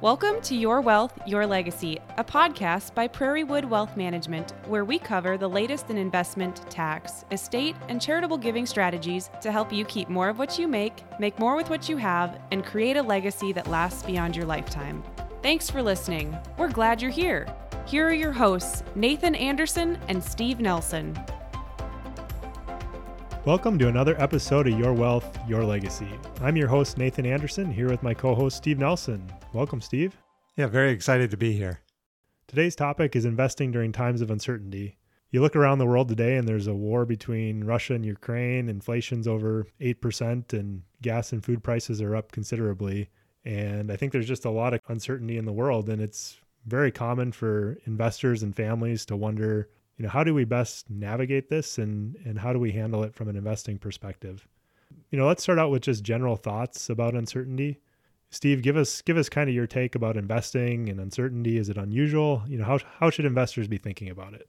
Welcome to Your Wealth, Your Legacy, a podcast by Prairiewood Wealth Management, where we cover the latest in investment, tax, estate, and charitable giving strategies to help you keep more of what you make, make more with what you have, and create a legacy that lasts beyond your lifetime. Thanks for listening. We're glad you're here. Here are your hosts, Nathan Anderson and Steve Nelson. Welcome to another episode of Your Wealth, Your Legacy. I'm your host, Nathan Anderson, here with my co host, Steve Nelson. Welcome, Steve. Yeah, very excited to be here. Today's topic is investing during times of uncertainty. You look around the world today, and there's a war between Russia and Ukraine. Inflation's over 8%, and gas and food prices are up considerably. And I think there's just a lot of uncertainty in the world, and it's very common for investors and families to wonder you know, how do we best navigate this and and how do we handle it from an investing perspective? You know, let's start out with just general thoughts about uncertainty. Steve, give us give us kind of your take about investing and uncertainty. Is it unusual? You know, how how should investors be thinking about it?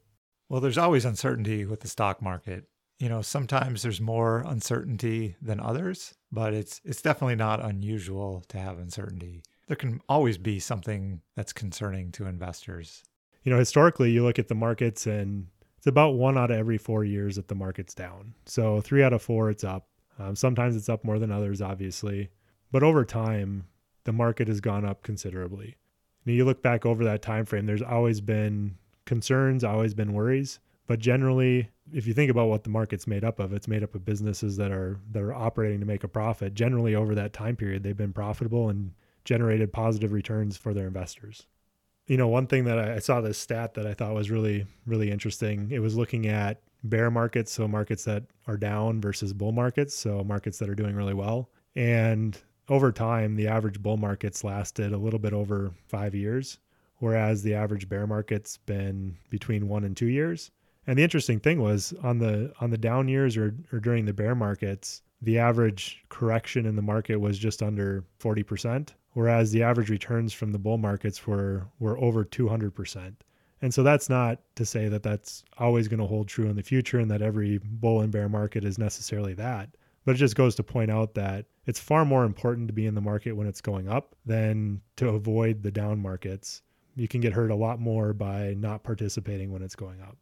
Well, there's always uncertainty with the stock market. You know, sometimes there's more uncertainty than others, but it's it's definitely not unusual to have uncertainty. There can always be something that's concerning to investors you know, historically, you look at the markets and it's about one out of every four years that the market's down. So three out of four, it's up. Um, sometimes it's up more than others, obviously. But over time, the market has gone up considerably. Know, you look back over that time frame, there's always been concerns, always been worries. But generally, if you think about what the market's made up of, it's made up of businesses that are that are operating to make a profit. Generally, over that time period, they've been profitable and generated positive returns for their investors you know, one thing that I, saw this stat that I thought was really, really interesting. It was looking at bear markets, so markets that are down versus bull markets, so markets that are doing really well. And over time, the average bull markets lasted a little bit over five years, whereas the average bear market's been between one and two years. And the interesting thing was on the on the down years or, or during the bear markets, the average correction in the market was just under 40% whereas the average returns from the bull markets were were over 200%. And so that's not to say that that's always going to hold true in the future and that every bull and bear market is necessarily that. But it just goes to point out that it's far more important to be in the market when it's going up than to avoid the down markets. You can get hurt a lot more by not participating when it's going up.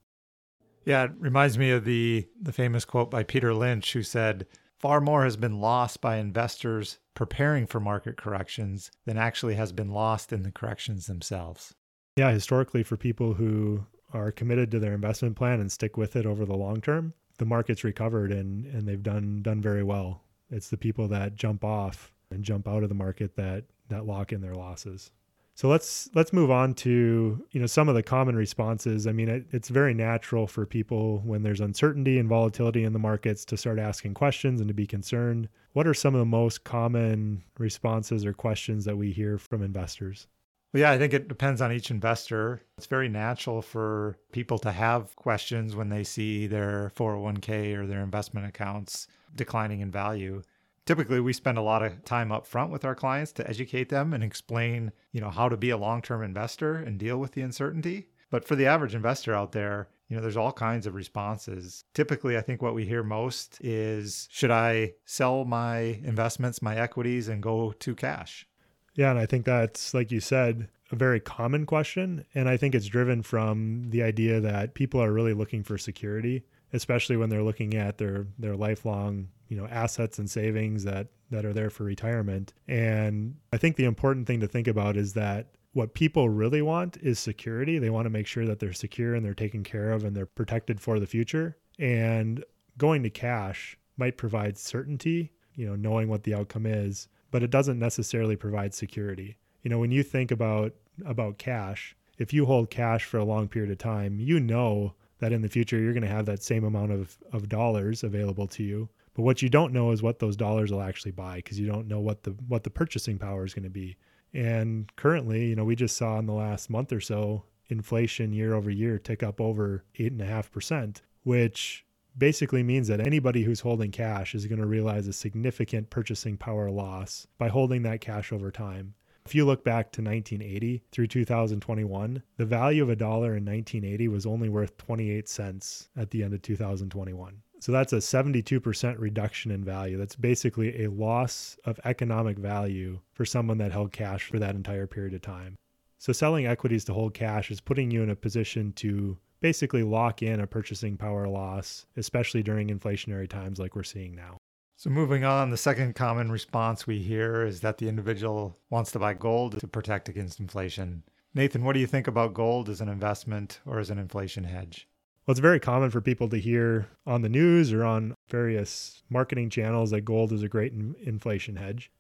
Yeah, it reminds me of the the famous quote by Peter Lynch who said, "Far more has been lost by investors preparing for market corrections than actually has been lost in the corrections themselves. Yeah, historically, for people who are committed to their investment plan and stick with it over the long term, the market's recovered and, and they've done done very well. It's the people that jump off and jump out of the market that that lock in their losses. So let's let's move on to you know some of the common responses. I mean, it, it's very natural for people when there's uncertainty and volatility in the markets to start asking questions and to be concerned. What are some of the most common responses or questions that we hear from investors? Well, yeah, I think it depends on each investor. It's very natural for people to have questions when they see their 401k or their investment accounts declining in value typically we spend a lot of time up front with our clients to educate them and explain you know how to be a long-term investor and deal with the uncertainty. But for the average investor out there you know there's all kinds of responses. Typically i think what we hear most is should i sell my investments my equities and go to cash? Yeah and i think that's like you said a very common question. And i think it's driven from the idea that people are really looking for security especially when they're looking at their their lifelong you know assets and savings that that are there for retirement. And i think the important thing to think about is that what people really want is security. They want to make sure that they're secure and they're taken care of and they're protected for the future. And going to cash might provide certainty you know knowing what the outcome is but it doesn't necessarily provide security. You know when you think about about cash if you hold cash for a long period of time you know that in the future you're going to have that same amount of, of dollars available to you but what you don't know is what those dollars will actually buy because you don't know what the what the purchasing power is going to be. And currently, you know, we just saw in the last month or so inflation year over year tick up over eight and a half percent, which basically means that anybody who's holding cash is going to realize a significant purchasing power loss by holding that cash over time. If you look back to 1980 through 2021, the value of a dollar in 1980 was only worth 28 cents at the end of 2021. So that's a 72% reduction in value. That's basically a loss of economic value for someone that held cash for that entire period of time. So selling equities to hold cash is putting you in a position to basically lock in a purchasing power loss, especially during inflationary times like we're seeing now. So, moving on, the second common response we hear is that the individual wants to buy gold to protect against inflation. Nathan, what do you think about gold as an investment or as an inflation hedge? Well, it's very common for people to hear on the news or on various marketing channels that gold is a great in- inflation hedge.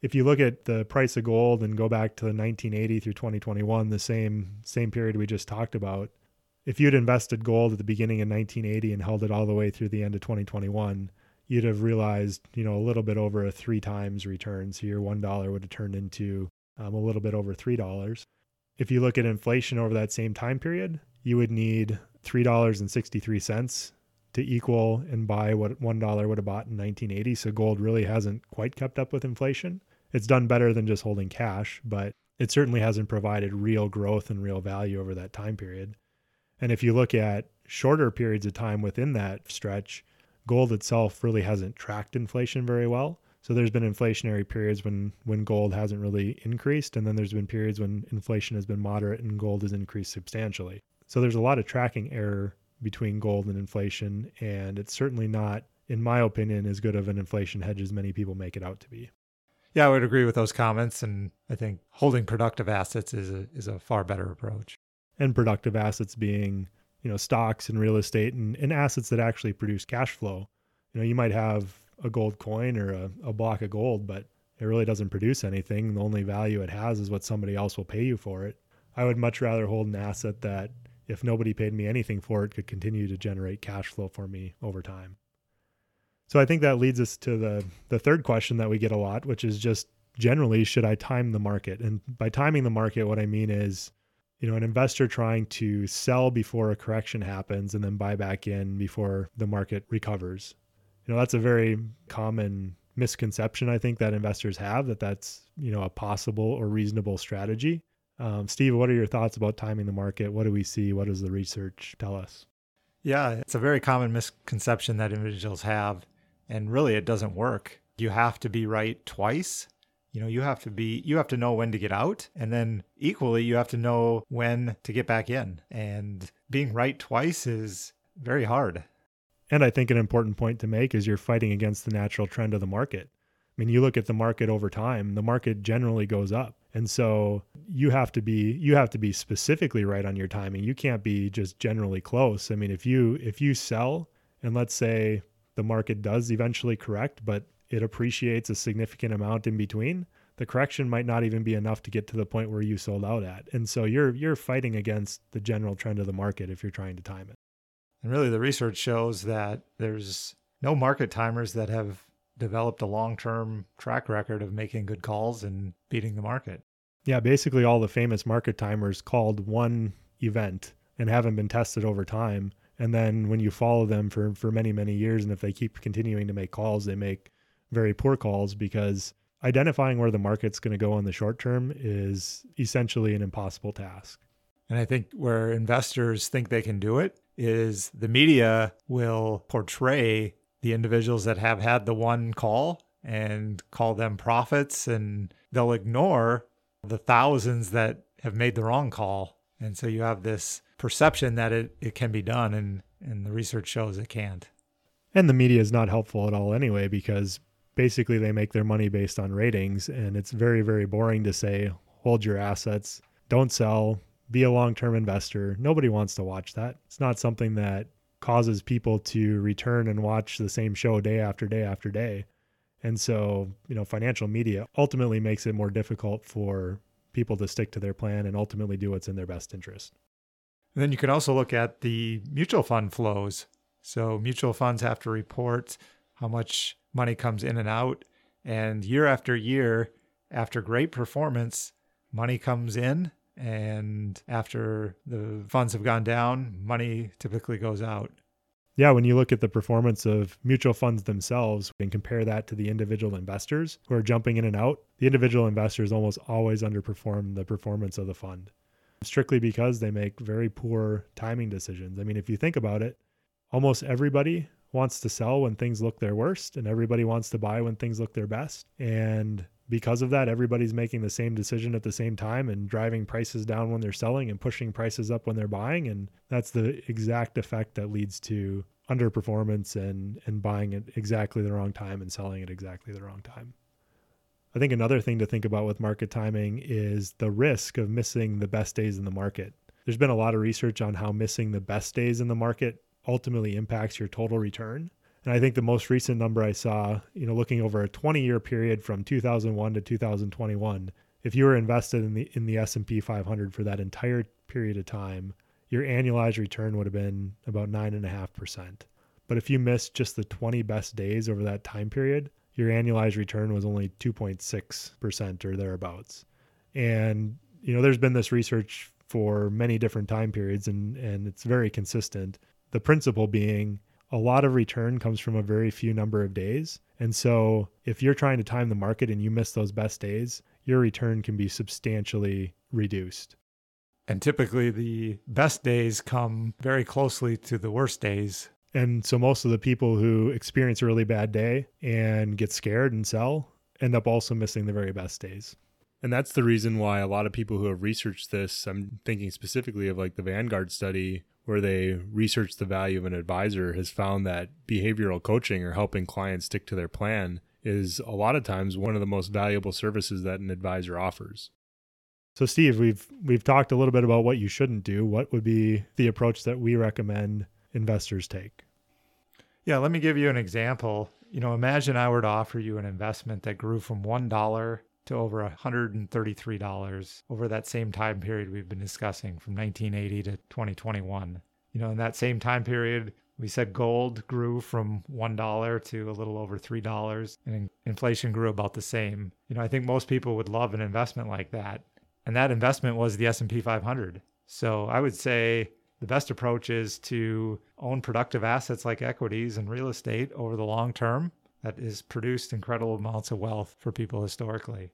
If you look at the price of gold and go back to 1980 through 2021, the same same period we just talked about, if you'd invested gold at the beginning of 1980 and held it all the way through the end of 2021, you'd have realized, you know, a little bit over a three times return. So your one dollar would have turned into um, a little bit over three dollars. If you look at inflation over that same time period, you would need three dollars and sixty three cents to equal and buy what one dollar would have bought in 1980. So gold really hasn't quite kept up with inflation. It's done better than just holding cash, but it certainly hasn't provided real growth and real value over that time period. And if you look at shorter periods of time within that stretch, gold itself really hasn't tracked inflation very well. So there's been inflationary periods when when gold hasn't really increased and then there's been periods when inflation has been moderate and gold has increased substantially. So there's a lot of tracking error between gold and inflation and it's certainly not in my opinion as good of an inflation hedge as many people make it out to be. Yeah, I would agree with those comments and I think holding productive assets is a is a far better approach. And productive assets being you know stocks and real estate and, and assets that actually produce cash flow. You know you might have a gold coin or a, a block of gold but it really doesn't produce anything. The only value it has is what somebody else will pay you for it. I would much rather hold an asset that if nobody paid me anything for it could continue to generate cash flow for me over time so i think that leads us to the the third question that we get a lot which is just generally should i time the market and by timing the market what i mean is you know, an investor trying to sell before a correction happens and then buy back in before the market recovers. You know, that's a very common misconception I think that investors have that that's, you know, a possible or reasonable strategy. Um, Steve, what are your thoughts about timing the market? What do we see? What does the research tell us? Yeah, it's a very common misconception that individuals have. And really, it doesn't work. You have to be right twice you know you have to be you have to know when to get out and then equally you have to know when to get back in and being right twice is very hard and i think an important point to make is you're fighting against the natural trend of the market i mean you look at the market over time the market generally goes up and so you have to be you have to be specifically right on your timing you can't be just generally close i mean if you if you sell and let's say the market does eventually correct but it appreciates a significant amount in between, the correction might not even be enough to get to the point where you sold out at. And so you're you're fighting against the general trend of the market if you're trying to time it. And really the research shows that there's no market timers that have developed a long-term track record of making good calls and beating the market. Yeah, basically all the famous market timers called one event and haven't been tested over time. And then when you follow them for, for many, many years, and if they keep continuing to make calls, they make very poor calls because identifying where the market's going to go in the short term is essentially an impossible task. And I think where investors think they can do it is the media will portray the individuals that have had the one call and call them prophets, and they'll ignore the thousands that have made the wrong call. And so you have this perception that it, it can be done, and, and the research shows it can't. And the media is not helpful at all anyway, because basically they make their money based on ratings and it's very very boring to say hold your assets. Don't sell. Be a long-term investor. Nobody wants to watch that. It's not something that causes people to return and watch the same show day after day after day and so you know financial media ultimately makes it more difficult for people to stick to their plan and ultimately do what's in their best interest and then you can also look at the mutual fund flows so mutual funds have to report how much money comes in and out. And year after year, after great performance, money comes in. And after the funds have gone down, money typically goes out. Yeah, when you look at the performance of mutual funds themselves and compare that to the individual investors who are jumping in and out, the individual investors almost always underperform the performance of the fund strictly because they make very poor timing decisions. I mean, if you think about it, almost everybody wants to sell when things look their worst and everybody wants to buy when things look their best. And because of that, everybody's making the same decision at the same time and driving prices down when they're selling and pushing prices up when they're buying. And that's the exact effect that leads to underperformance and, and buying at exactly the wrong time and selling at exactly the wrong time. I think another thing to think about with market timing is the risk of missing the best days in the market. There's been a lot of research on how missing the best days in the market ultimately impacts your total return. And I think the most recent number I saw, you know, looking over a 20 year period from 2001 to 2021, if you were invested in the in the S&P 500 for that entire period of time, your annualized return would have been about nine and a half percent. But if you missed just the 20 best days over that time period, your annualized return was only 2.6% or thereabouts. And you know, there's been this research for many different time periods and and it's very consistent. The principle being a lot of return comes from a very few number of days. And so if you're trying to time the market and you miss those best days, your return can be substantially reduced. And typically the best days come very closely to the worst days. And so most of the people who experience a really bad day and get scared and sell end up also missing the very best days. And that's the reason why a lot of people who have researched this, I'm thinking specifically of like the Vanguard study, where they researched the value of an advisor, has found that behavioral coaching or helping clients stick to their plan is a lot of times one of the most valuable services that an advisor offers. So Steve, we've we've talked a little bit about what you shouldn't do. What would be the approach that we recommend investors take? Yeah, let me give you an example. You know, imagine I were to offer you an investment that grew from $1 to over $133 over that same time period we've been discussing from 1980 to 2021. You know, in that same time period, we said gold grew from $1 to a little over $3 and inflation grew about the same. You know, I think most people would love an investment like that. And that investment was the S&P 500. So, I would say the best approach is to own productive assets like equities and real estate over the long term that has produced incredible amounts of wealth for people historically.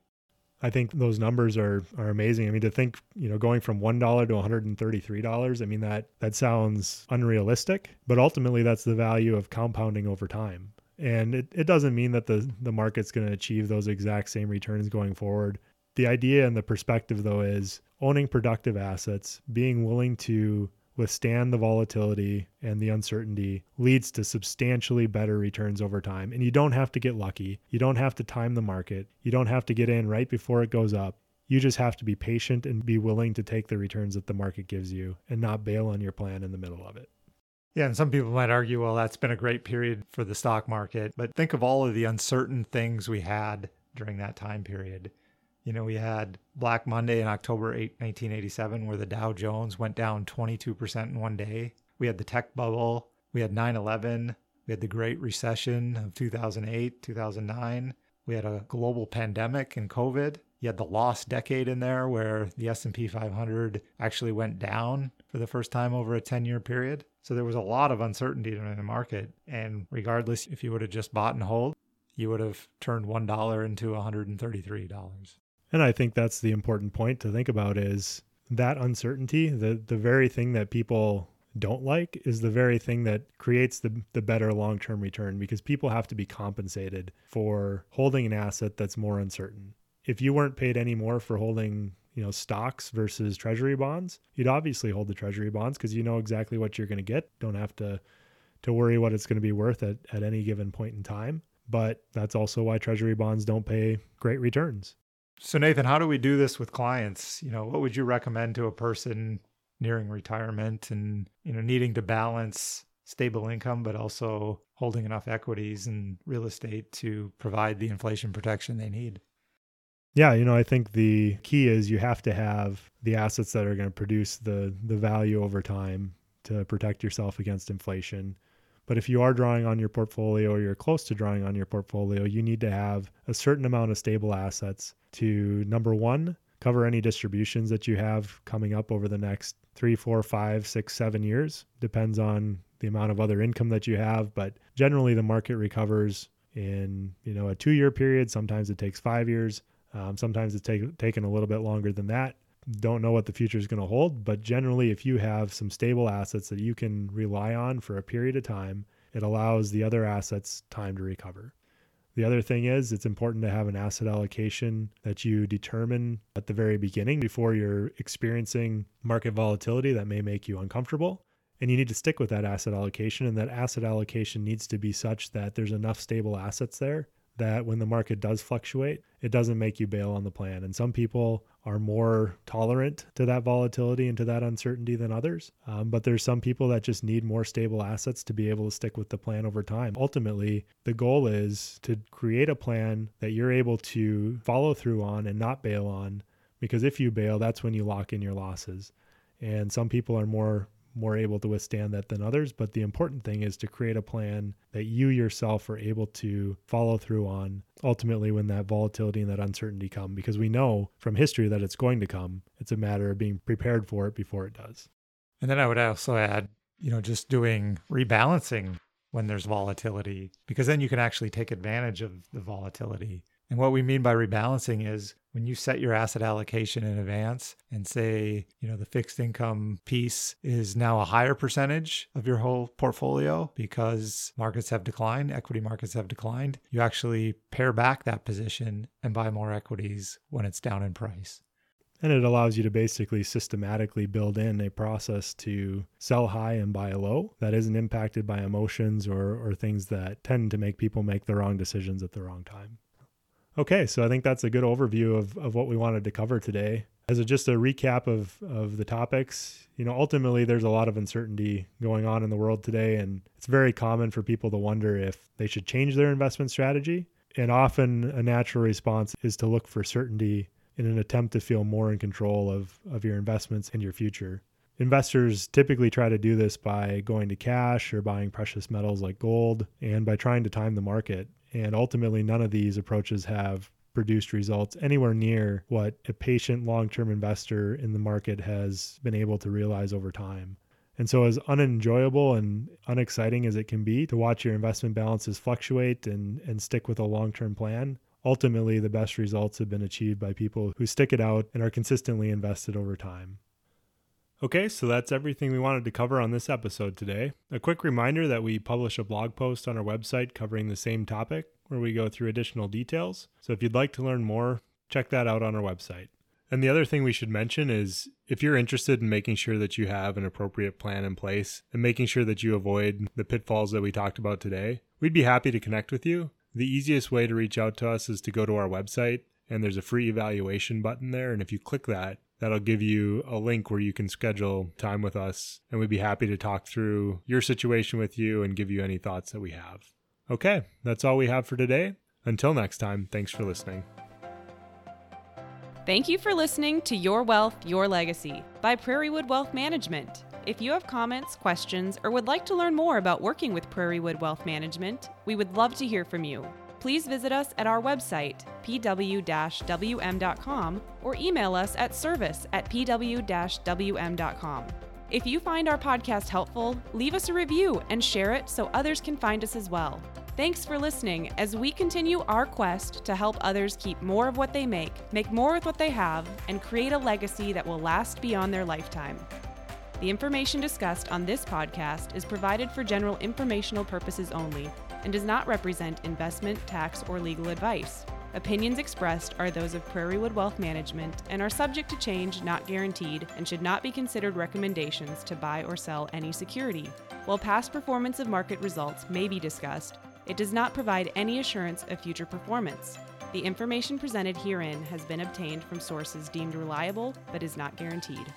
I think those numbers are are amazing. I mean, to think, you know, going from one dollar to one hundred and thirty three dollars. I mean, that that sounds unrealistic, but ultimately, that's the value of compounding over time. And it, it doesn't mean that the the market's going to achieve those exact same returns going forward. The idea and the perspective, though, is owning productive assets, being willing to withstand the volatility and the uncertainty leads to substantially better returns over time. And you don't have to get lucky. You don't have to time the market. You don't have to get in right before it goes up. You just have to be patient and be willing to take the returns that the market gives you and not bail on your plan in the middle of it. Yeah, and some people might argue, well, that's been a great period for the stock market. But think of all of the uncertain things we had during that time period. You know, we had Black Monday in October 8, 1987, where the Dow Jones went down 22% in one day. We had the tech bubble. We had 9 11. We had the Great Recession of 2008, 2009. We had a global pandemic and COVID. You had the lost decade in there where the S&P 500 actually went down for the first time over a 10-year period. So there was a lot of uncertainty in the market and regardless if you would have just bought and hold, you would have turned $1 into $133. And I think that's the important point to think about is that uncertainty, the the very thing that people don't like is the very thing that creates the the better long-term return because people have to be compensated for holding an asset that's more uncertain. If you weren't paid any more for holding, you know, stocks versus treasury bonds, you'd obviously hold the treasury bonds because you know exactly what you're going to get. Don't have to to worry what it's going to be worth at, at any given point in time. But that's also why treasury bonds don't pay great returns. So Nathan, how do we do this with clients? You know, what would you recommend to a person nearing retirement and, you know, needing to balance stable income but also holding enough equities and real estate to provide the inflation protection they need? Yeah, you know, I think the key is you have to have the assets that are going to produce the the value over time to protect yourself against inflation. But if you are drawing on your portfolio or you're close to drawing on your portfolio, you need to have a certain amount of stable assets to number one, cover any distributions that you have coming up over the next three, four, five, six, seven years. Depends on the amount of other income that you have. But generally, the market recovers in you know a two year period. Sometimes it takes five years. Um, sometimes it's take, taken a little bit longer than that don't know what the future is going to hold. But generally, if you have some stable assets that you can rely on for a period of time, it allows the other assets time to recover. The other thing is, it's important to have an asset allocation that you determine at the very beginning before you're experiencing market volatility that may make you uncomfortable. And you need to stick with that asset allocation, and that asset allocation needs to be such that there's enough stable assets there that when the market does fluctuate, it doesn't make you bail on the plan. And some people are more tolerant to that volatility and to that uncertainty than others. Um, but there's some people that just need more stable assets to be able to stick with the plan over time. Ultimately, the goal is to create a plan that you're able to follow through on and not bail on. Because if you bail, that's when you lock in your losses. And some people are more more able to withstand that than others. But the important thing is to create a plan that you yourself are able to follow through on ultimately when that volatility and that uncertainty come, because we know from history that it's going to come. It's a matter of being prepared for it before it does. And then I would also add, you know, just doing rebalancing when there's volatility, because then you can actually take advantage of the volatility. And what we mean by rebalancing is when you set your asset allocation in advance and say, you know, the fixed income piece is now a higher percentage of your whole portfolio because markets have declined, equity markets have declined, you actually pare back that position and buy more equities when it's down in price. And it allows you to basically systematically build in a process to sell high and buy low that isn't impacted by emotions or, or things that tend to make people make the wrong decisions at the wrong time. Okay, so I think that's a good overview of, of what we wanted to cover today. As a, just a recap of, of the topics, you know, ultimately there's a lot of uncertainty going on in the world today, and it's very common for people to wonder if they should change their investment strategy. And often a natural response is to look for certainty in an attempt to feel more in control of, of your investments and your future. Investors typically try to do this by going to cash or buying precious metals like gold and by trying to time the market. And ultimately, none of these approaches have produced results anywhere near what a patient long term investor in the market has been able to realize over time. And so, as unenjoyable and unexciting as it can be to watch your investment balances fluctuate and, and stick with a long term plan, ultimately the best results have been achieved by people who stick it out and are consistently invested over time. Okay, so that's everything we wanted to cover on this episode today. A quick reminder that we publish a blog post on our website covering the same topic where we go through additional details. So if you'd like to learn more, check that out on our website. And the other thing we should mention is if you're interested in making sure that you have an appropriate plan in place and making sure that you avoid the pitfalls that we talked about today, we'd be happy to connect with you. The easiest way to reach out to us is to go to our website and there's a free evaluation button there. And if you click that, that'll give you a link where you can schedule time with us and we'd be happy to talk through your situation with you and give you any thoughts that we have. Okay, that's all we have for today. Until next time, thanks for listening. Thank you for listening to Your Wealth, Your Legacy by Prairiewood Wealth Management. If you have comments, questions, or would like to learn more about working with Prairiewood Wealth Management, we would love to hear from you please visit us at our website, pw-wm.com, or email us at service at pw-wm.com. If you find our podcast helpful, leave us a review and share it so others can find us as well. Thanks for listening as we continue our quest to help others keep more of what they make, make more with what they have, and create a legacy that will last beyond their lifetime. The information discussed on this podcast is provided for general informational purposes only and does not represent investment, tax, or legal advice. Opinions expressed are those of Prairiewood Wealth Management and are subject to change, not guaranteed, and should not be considered recommendations to buy or sell any security. While past performance of market results may be discussed, it does not provide any assurance of future performance. The information presented herein has been obtained from sources deemed reliable but is not guaranteed.